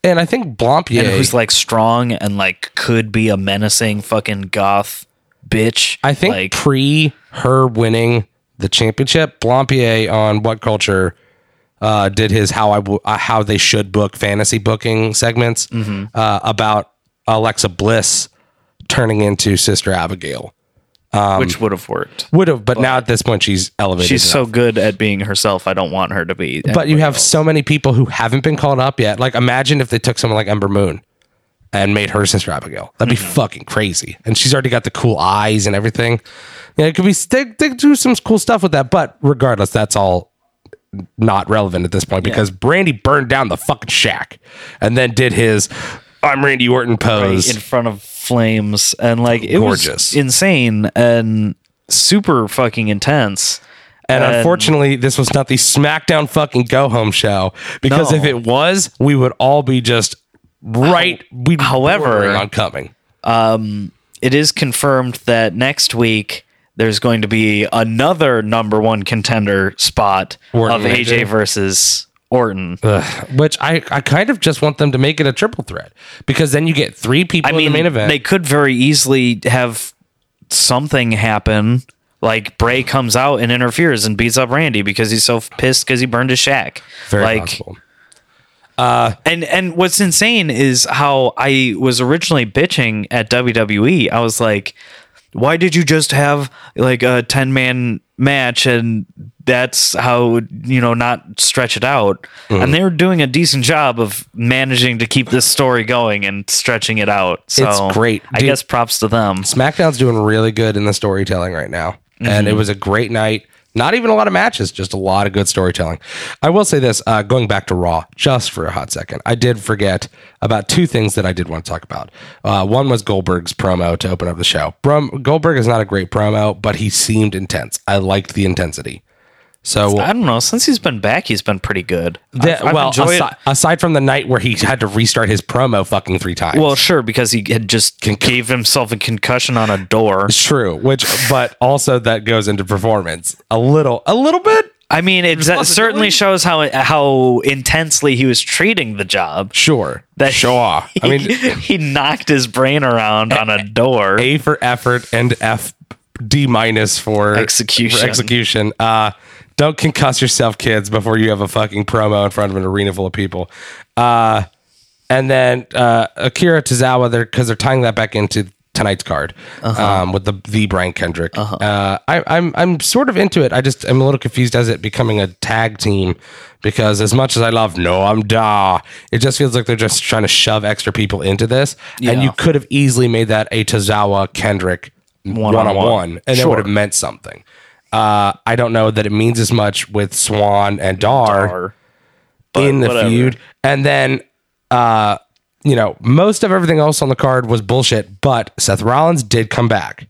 and I think Blampied, and who's like strong and like could be a menacing fucking goth bitch I think like pre her winning the championship, Blampied on What Culture uh, did his how I w- uh, how they should book fantasy booking segments Mm-hmm. uh, about Alexa Bliss turning into Sister Abigail. Which would have worked Would have, but, now at this point she's elevated. she's so good at being herself i don't want her to be But you have else. so many people who haven't been called up yet. Like imagine if they took someone like Ember Moon and made her Sister Abigail. That'd be Mm-hmm. fucking crazy. And she's already got the cool eyes and everything. Yeah, it could be they, they do some cool stuff with that, but regardless, that's all not relevant at this point because Brandy burned down the fucking shack and then did his I'm Randy Orton pose. in front of flames and like it Gorgeous. was insane and super fucking intense. And And- unfortunately, this was not the SmackDown fucking go home show because No. if it was, we would all be just right. We'd however- on coming. Um, It is confirmed that next week there's going to be another number one contender spot of AJ AJ? versus Orton. Ugh, which I, I kind of just want them to make it a triple threat because then you get three people I mean, in the main event. they could very easily have something happen. Like Bray comes out and interferes and beats up Randy because he's so pissed because he burned his shack. Very like, possible. Uh, and and what's insane is how I was originally bitching at WWE. I was like, why did you just have like a 10 man match and that's how you know not stretch it out Mm-hmm. and they were doing a decent job of managing to keep this story going and stretching it out so It's great. i guess props to them SmackDown's doing really good in the storytelling right now. And it was a great night. Not even a lot of matches, just a lot of good storytelling. I will say this, uh, going back to Raw, just for a hot second, I did forget about two things that I did want to talk about. Uh, one was Goldberg's promo to open up the show. Brum, Goldberg is not a great promo, but he seemed intense. I liked the intensity. So i don't know since he's been back he's been pretty good that, I've- I've well, enjoyed- aside, aside from the night where he had to restart his promo fucking three times. well sure because he had just gave himself a concussion on a door it's true. Which, but also that goes into performance a little, a little bit. I mean, it certainly shows how how intensely he was treating the job. Sure. That sure. I mean, he knocked his brain around on a door. A for effort and F D minus for Execution. For execution. Uh, don't concuss yourself, kids, before you have a fucking promo in front of an arena full of people. Uh, and then uh, Akira Tozawa, they're because they're tying that back into tonight's card um, with the the Brian Kendrick. Uh, I, I'm I'm sort of into it. I just I'm a little confused as it becoming a tag team because as much as I love Noam Dar, it just feels like they're just trying to shove extra people into this, and you could have easily made that a Tozawa Kendrick one on one, and it Sure. would have meant something. Uh, I don't know that it means as much with Swann and Dar but in the whatever. feud. And then, uh, you know, most of everything else on the card was bullshit, but Seth Rollins did come back.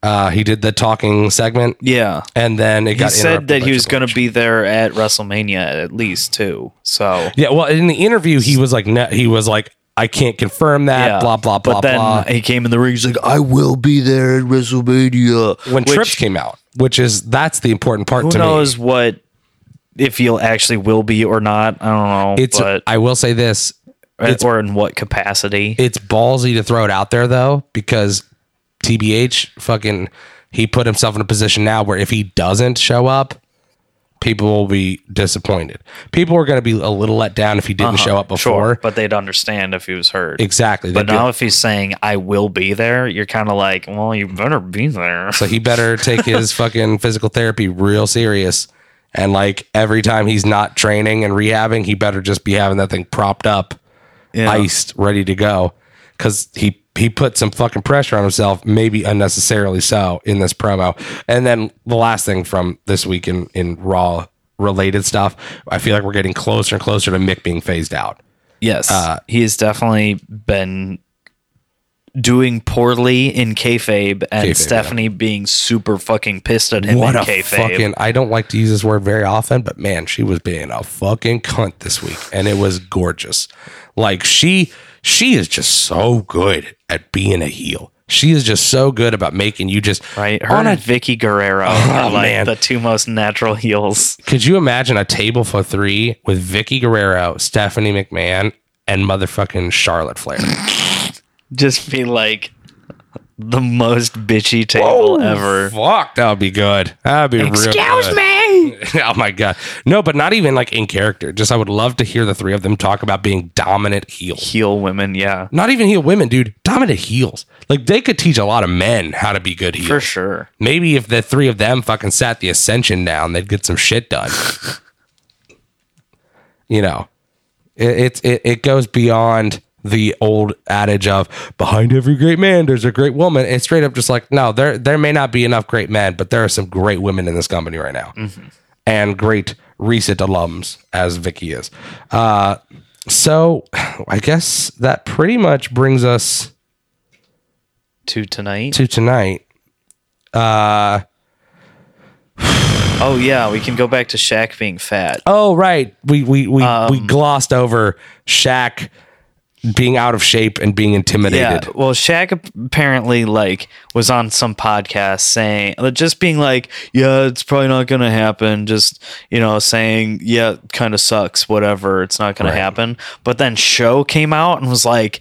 Uh, he did the talking segment, Yeah. and then it He got said that he was going to be there at WrestleMania at least too. So Yeah, well, in the interview, he was like, he was like, I can't confirm that. yeah. Blah blah blah But then blah. he came in the ring. He's like, I will be there at WrestleMania. When which- Trips came out, which is that's the important part who to knows me. what if he'll actually will be or not? I don't know. It's but I will say this: it's or in what capacity? it's ballsy to throw it out there though because TBH fucking he put himself in a position now where if he doesn't show up, people will be disappointed. People are going to be a little let down if he didn't show up before. Uh-huh. Sure, but they'd understand if he was hurt. Exactly. But now, if he's saying "I will be there," you're kind of like, "Well, you better be there." so he better take his fucking physical therapy real serious. And like every time he's not training and rehabbing, he better just be having that thing propped up, Yeah. iced, ready to go. Cause he he put some fucking pressure on himself, maybe unnecessarily so, in this promo. And then the last thing from this week in, in Raw related stuff, I feel like we're getting closer and closer to Mick being phased out. Yes, Uh, he has definitely been doing poorly in kayfabe, and Kayfabe, Stephanie being super fucking pissed at him What in a kayfabe. fucking I don't like to use this word very often, but man, she was being a fucking cunt this week and it was gorgeous. Like she she is just so good at being a heel. She is just so good about making you just right, her on and a Vickie Guerrero oh, are like man. the two most natural heels. Could you imagine a table for 3 with Vickie Guerrero, Stephanie McMahon and motherfucking Charlotte Flair? Just be like the most bitchy table ever. Fuck, that would be good. That'd be real Excuse me. oh my god. No, but not even like in character. Just I would love to hear the three of them talk about being dominant heels. Heel women, yeah, Not even heel women, dude. Dominant heels. Like they could teach a lot of men how to be good heels. for sure. Maybe if the three of them fucking sat the ascension down, they'd get some shit done. you know, it, it's it, it goes beyond the old adage of behind every great man there's a great woman. It's straight up just like no, there there may not be enough great men, but there are some great women in this company right now, mm-hmm. And great recent alums as Vickie is. Uh, so I guess that pretty much brings us To tonight. to tonight. Uh, oh yeah, we can go back to Shaq being fat. Oh right, we we we, we Um, glossed over Shaq being out of shape and being intimidated. Yeah. Well, Shaq apparently like was on some podcast saying just being like, "Yeah, it's probably not going to happen." Just you know, saying, "Yeah, kind of sucks. Whatever, it's not going Right. to happen." But then Show came out and was like,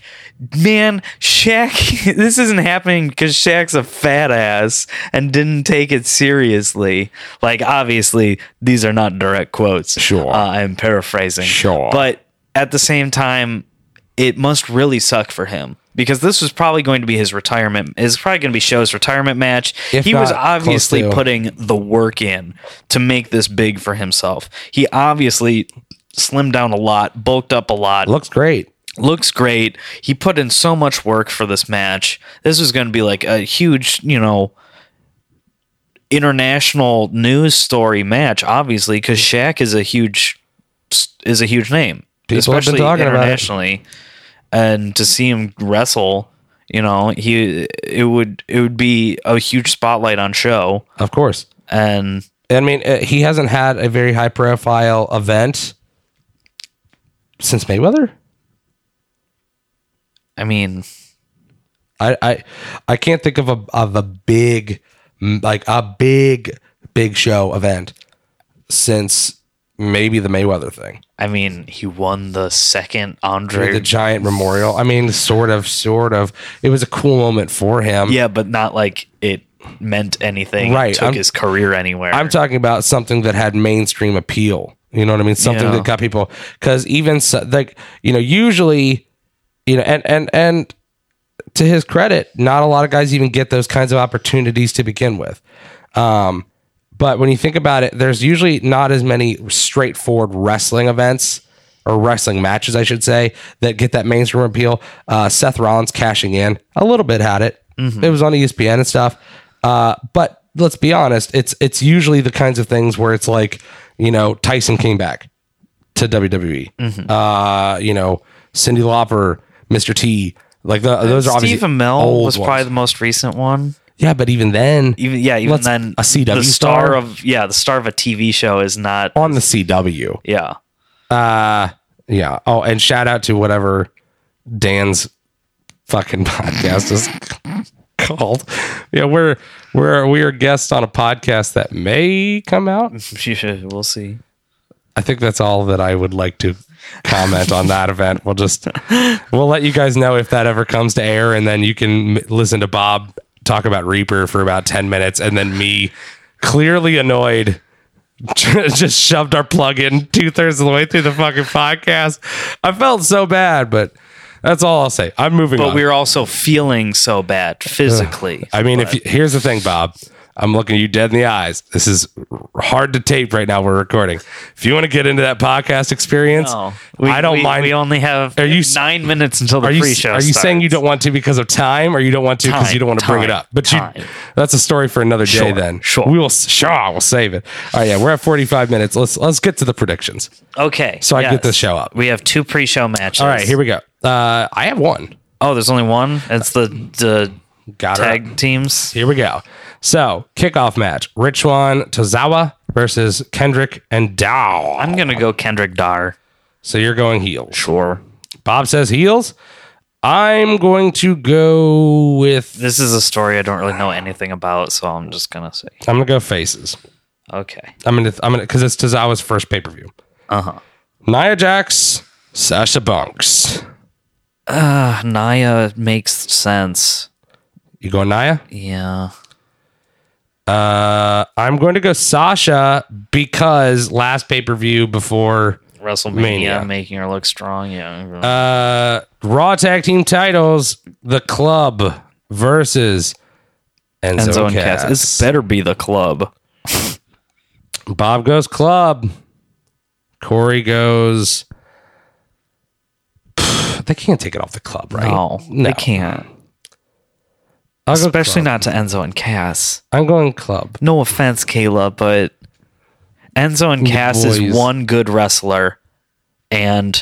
"Man, Shaq, this isn't happening because Shaq's a fat ass and didn't take it seriously." Like, obviously, these are not direct quotes. Sure. uh, I'm paraphrasing. Sure. but at the same time, it must really suck for him because this was probably going to be his retirement. It's probably going to be Show's retirement match. If he was obviously putting the work in to make this big for himself. He obviously slimmed down a lot, bulked up a lot, Looks great. looks great. He put in so much work for this match. This was going to be like a huge, you know, international news story match. Obviously, because Shaq is a huge is a huge name, People have been talking about it. internationally. And to see him wrestle, you know, he it would it would be a huge spotlight on show. Of course. And I mean, uh, he hasn't had a very high profile event since Mayweather. I mean, I I I can't think of a of a big like a big big show event since maybe the Mayweather thing. I mean, he won the second Andre. The giant memorial. I mean, sort of, sort of. It was a cool moment for him. yeah, but not like it meant anything. Right, Took I'm- his career anywhere. I'm talking about something that had mainstream appeal. You know what I mean? Something Yeah. that got people because even so, like you know, usually, you know, and and and to his credit, not a lot of guys even get those kinds of opportunities to begin with. Um, but when you think about it, there's usually not as many straightforward wrestling events or wrestling matches, I should say, that get that mainstream appeal. Uh, Seth Rollins cashing in a little bit had it. It was on ESPN and stuff. Uh, but let's be honest, it's it's usually the kinds of things where it's like, you know, Tyson came back to WWE. Uh, you know, Cyndi Lauper, Mr. T, like the, those are obviously Amell was ones. probably the most recent one. Yeah, but even then, Even yeah, even then, a CW the star, star? of yeah, the star of a TV show is not. on the CW. Yeah, Uh yeah. Oh, and shout out to whatever Dan's fucking podcast is called. Yeah, we're we're we are guests on a podcast that may come out. we'll see. I think that's all that I would like to comment on that event. We'll just we'll let you guys know if that ever comes to air, and then you can m- listen to Bob talk about Reaper for about ten minutes, and then me clearly annoyed. just shoved our plug in two thirds of the way through the fucking podcast. I felt so bad, but that's all I'll say. I'm moving But on. we were also feeling so bad physically. I mean, if you, here's the thing, Bob, I'm looking you dead in the eyes. This is hard to tape right now. We're recording. If you want to get into that podcast experience, No, we, I don't we- mind. We only have Are you nine minutes until the you pre-show. are you saying you don't want to because of time, or you don't want to because you don't want to bring it up? But you, that's a story for another day. Sure, then sure. we will. Sure, we'll save it. All right, yeah, we're at 45 minutes. Let's let's get to the predictions. Okay, So I can get yes. this show up. We have two pre-show matches. All right, here we go. Uh, I have one. Oh, there's only one. It's the the Got tag teams. Here we go. So kickoff match: Rich Swann Tozawa versus Kendrick and Dar. I'm gonna go Kendrick Dar. So you're going heels. Sure. Bob says heels. I'm going to go with. This is a story I don't really know anything about, so I'm just gonna say I'm gonna go faces. okay. I'm gonna. I'm gonna because it's Tozawa's first pay per view. Uh huh. Nia Jax, Sasha Banks. Uh, Nia makes sense. You going Nia? Yeah. Uh, I'm going to go Sasha because last pay per view before WrestleMania Mania. making her look strong. Yeah. uh Raw Tag Team Titles, the Club versus Enzo, Enzo and Cass. Cass. This better be the club. Bob goes Club. Corey goes They can't take it off the club, right? No, they can't. I'll Especially not to Enzo and Cass. I'm going club. No offense, Kayla, but Enzo and You Cass boys. is one good wrestler and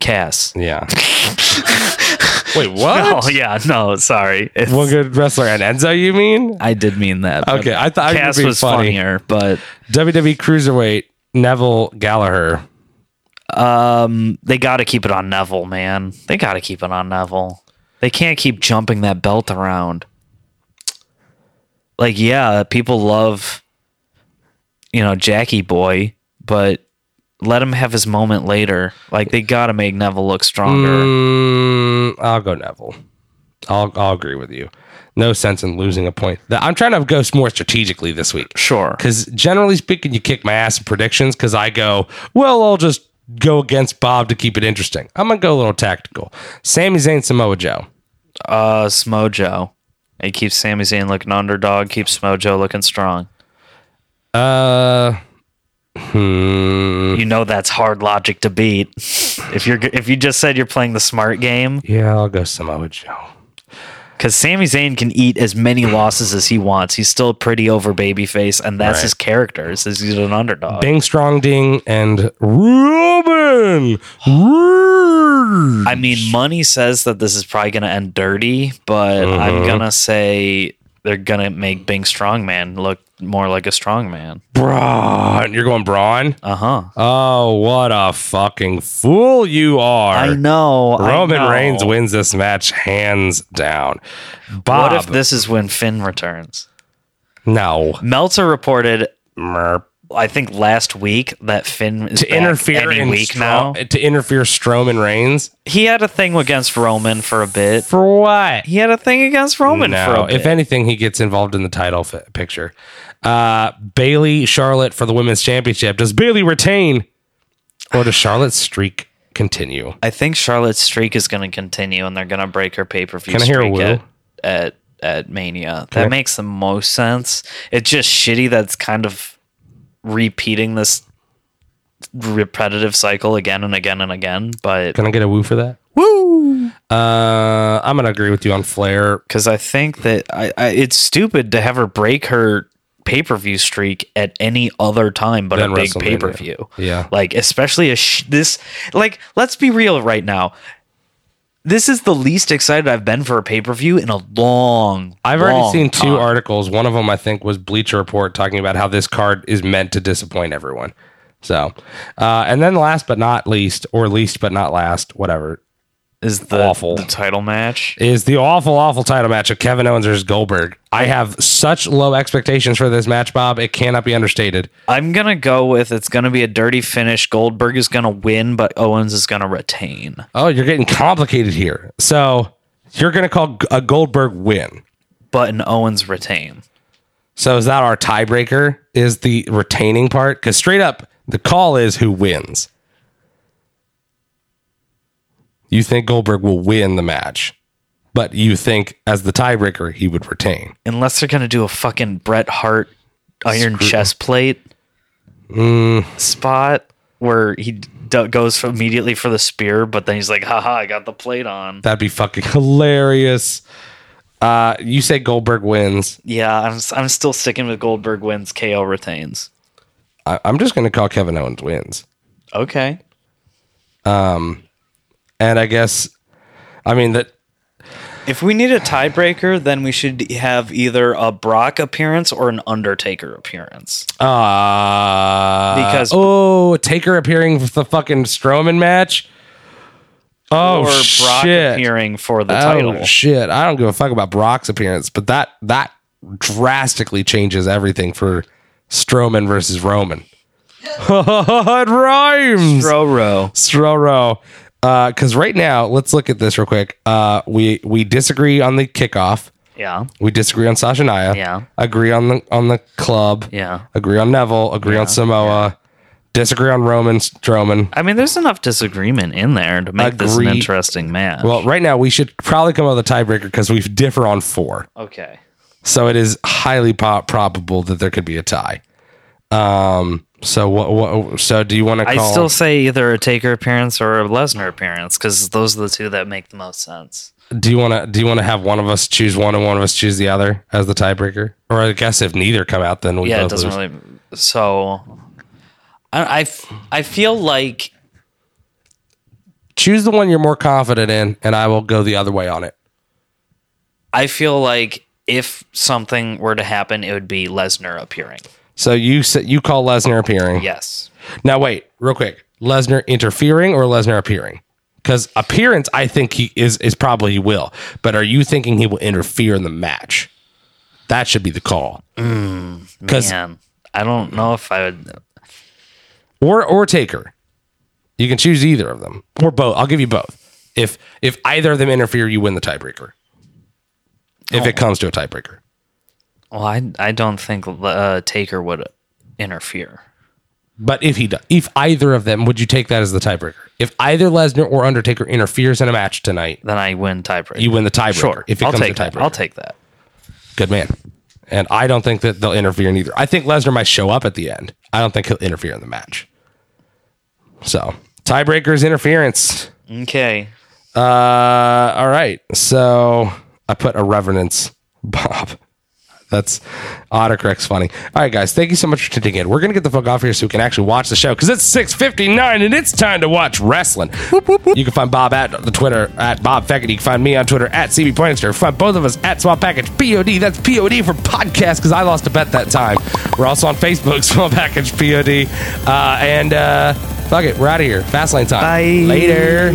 Cass. Yeah. Wait, what? Oh yeah, no, sorry. It's- One good wrestler and Enzo, you mean? I did mean that. but Okay, I thought Cass being was funny. funnier, but WWE Cruiserweight, Neville Gallagher. um, they got to keep it on Neville, man. They got to keep it on Neville. They can't keep jumping that belt around. Like, yeah, people love, you know, Jackie Boy, but let him have his moment later. Like, they got to make Neville look stronger. Mm, I'll go Neville. I'll I'll agree with you. No sense in losing a point. I'm trying to go more strategically this week. Sure. Because generally speaking, you kick my ass in predictions because I go, well, I'll just go against Bob to keep it interesting. I'm going to go a little tactical. Sami Zayn, Samoa Joe. Uh, Smojo. It keeps Sami Zayn looking underdog, keeps Smojo looking strong. Uh, hmm. You know that's hard logic to beat. If you're if you just said you're playing the smart game, Yeah, I'll go Samoa Joe. Because Sami Zayn can eat as many losses as he wants. He's still pretty over babyface, and that's Right. his character. Is he's an underdog. Bing Strong Ding and Robin. I mean, money says that this is probably going to end dirty, but I'm mm-hmm. gonna say they're gonna make Bing Strongman look more like a strongman. Braun. You're going Braun? Uh huh. Oh, what a fucking fool you are. I know. I Roman know. Reigns wins this match hands down. Bob. What if this is when Finn returns? No. Meltzer reported, Merp. I think last week, that Finn is To interfere in week Stro- now. to interfere Strowman Reigns He had a thing against Roman for a bit. for what? He had a thing against Roman for No, a bit. if anything, he gets involved in the title fi- picture. Uh, Bayley Charlotte for the women's championship. Does Bayley retain, or does Charlotte's streak continue? I think Charlotte's streak is going to continue, and they're going to break her pay per view Can I hear a woo? at, at at Mania. That I- makes the most sense. It's just shitty that's kind of repeating this repetitive cycle again and again and again. But Can I get a woo for that? Woo! Uh, I'm gonna agree with you on Flair. because I think that I, I, it's stupid to have her break her pay per view streak at any other time but Than a big WrestleMania. pay per view. Yeah. like especially a sh- this. Like, let's be real right now. This is the least excited I've been for a pay per view in a long. Time. I've already seen two time. articles. One of them, I think, was Bleacher Report talking about how this card is meant to disappoint everyone. So, uh, and then last but not least, or least but not last, whatever, Is the awful. the title match? is the awful, awful title match of Kevin Owens versus Goldberg. I have such low expectations for this match, Bob. It cannot be understated. I'm gonna go with it's gonna be a dirty finish. Goldberg is gonna win, but Owens is gonna retain. Oh, you're getting complicated here. So you're going to call a Goldberg win. But an Owens retain. So is that our tiebreaker? Is the retaining part? Because straight up, the call is who wins. You think Goldberg will win the match, but you think as the tiebreaker he would retain. unless they're gonna do a fucking Bret Hart iron chest plate Mm. spot where he d- goes for immediately for the spear, but then he's like, "Haha, I got the plate on." That'd be fucking hilarious. Uh, you say Goldberg wins. Yeah, I'm I'm still sticking with Goldberg wins, KO retains. I, I'm just going to call Kevin Owens wins. Okay, And I guess, I mean that if we need a tiebreaker, then we should have either a Brock appearance or an Undertaker appearance. Uh, Because- oh, Taker appearing for the fucking Strowman match. Oh or Brock shit! appearing for the oh title. shit! I don't give a fuck about Brock's appearance, but that that drastically changes everything for Strowman versus Roman. it rhymes. Roro. Stroro. Because right now, let's look at this real quick. Uh, we we disagree on the kickoff. Yeah. We disagree on Sasha Nia. Yeah. Agree on the on the club. Yeah. Agree on Neville. Agree on Samoa. Disagree on Roman Strowman. I mean, there's enough disagreement in there to make this an interesting match. Well, right now we should probably come up with a tiebreaker because we differ on four. okay. So it is highly po- probable that there could be a tie. Um, So what? what so do you want to I call? still say either a Taker appearance or a Lesnar appearance because those are the two that make the most sense. do you want to? Do you want to have one of us choose one and one of us choose the other as the tiebreaker? Or I guess if neither come out, then we yeah, it doesn't lose. really. So, I I feel like choose the one you're more confident in, and I will go the other way on it. I feel like if something were to happen, it would be Lesnar appearing. So you sa- you call Lesnar appearing. Yes. Now wait, real quick. Lesnar interfering or Lesnar appearing? Because appearance, I think he is is probably he will. But are you thinking he will interfere in the match? That should be the call. Mm, because Man, I don't know if I would. or or Taker, you can choose either of them or both. I'll give you both. If if either of them interfere, you win the tiebreaker. If it comes to a tiebreaker, Well, I I don't think uh, Taker would interfere. but if he does, if either of them, would you take that as the tiebreaker? If either Lesnar or Undertaker interferes in a match tonight, Then I win tiebreaker. you win the tiebreaker. Sure. If it I'll comes take to that. tiebreaker, I'll take that. Good man. And I don't think that they'll interfere in either. I think Lesnar might show up at the end. I don't think he'll interfere in the match. So tiebreakers interference. Okay. Uh, all right. So I put a reverence, Bob. That's autocorrect's funny. All right, guys. Thank you so much for tuning in. We're gonna get the fuck off here so we can actually watch the show because it's six fifty nine and it's time to watch wrestling. You can find Bob at the Twitter at Bob Feckett. You can find me on Twitter at CB Poindster. Find both of us at Swap Package POD. That's POD for podcast because I lost a bet that time. We're also on Facebook, Swap Package POD. Uh, and uh, fuck it, we're out of here. Fast lane time. Bye. Later.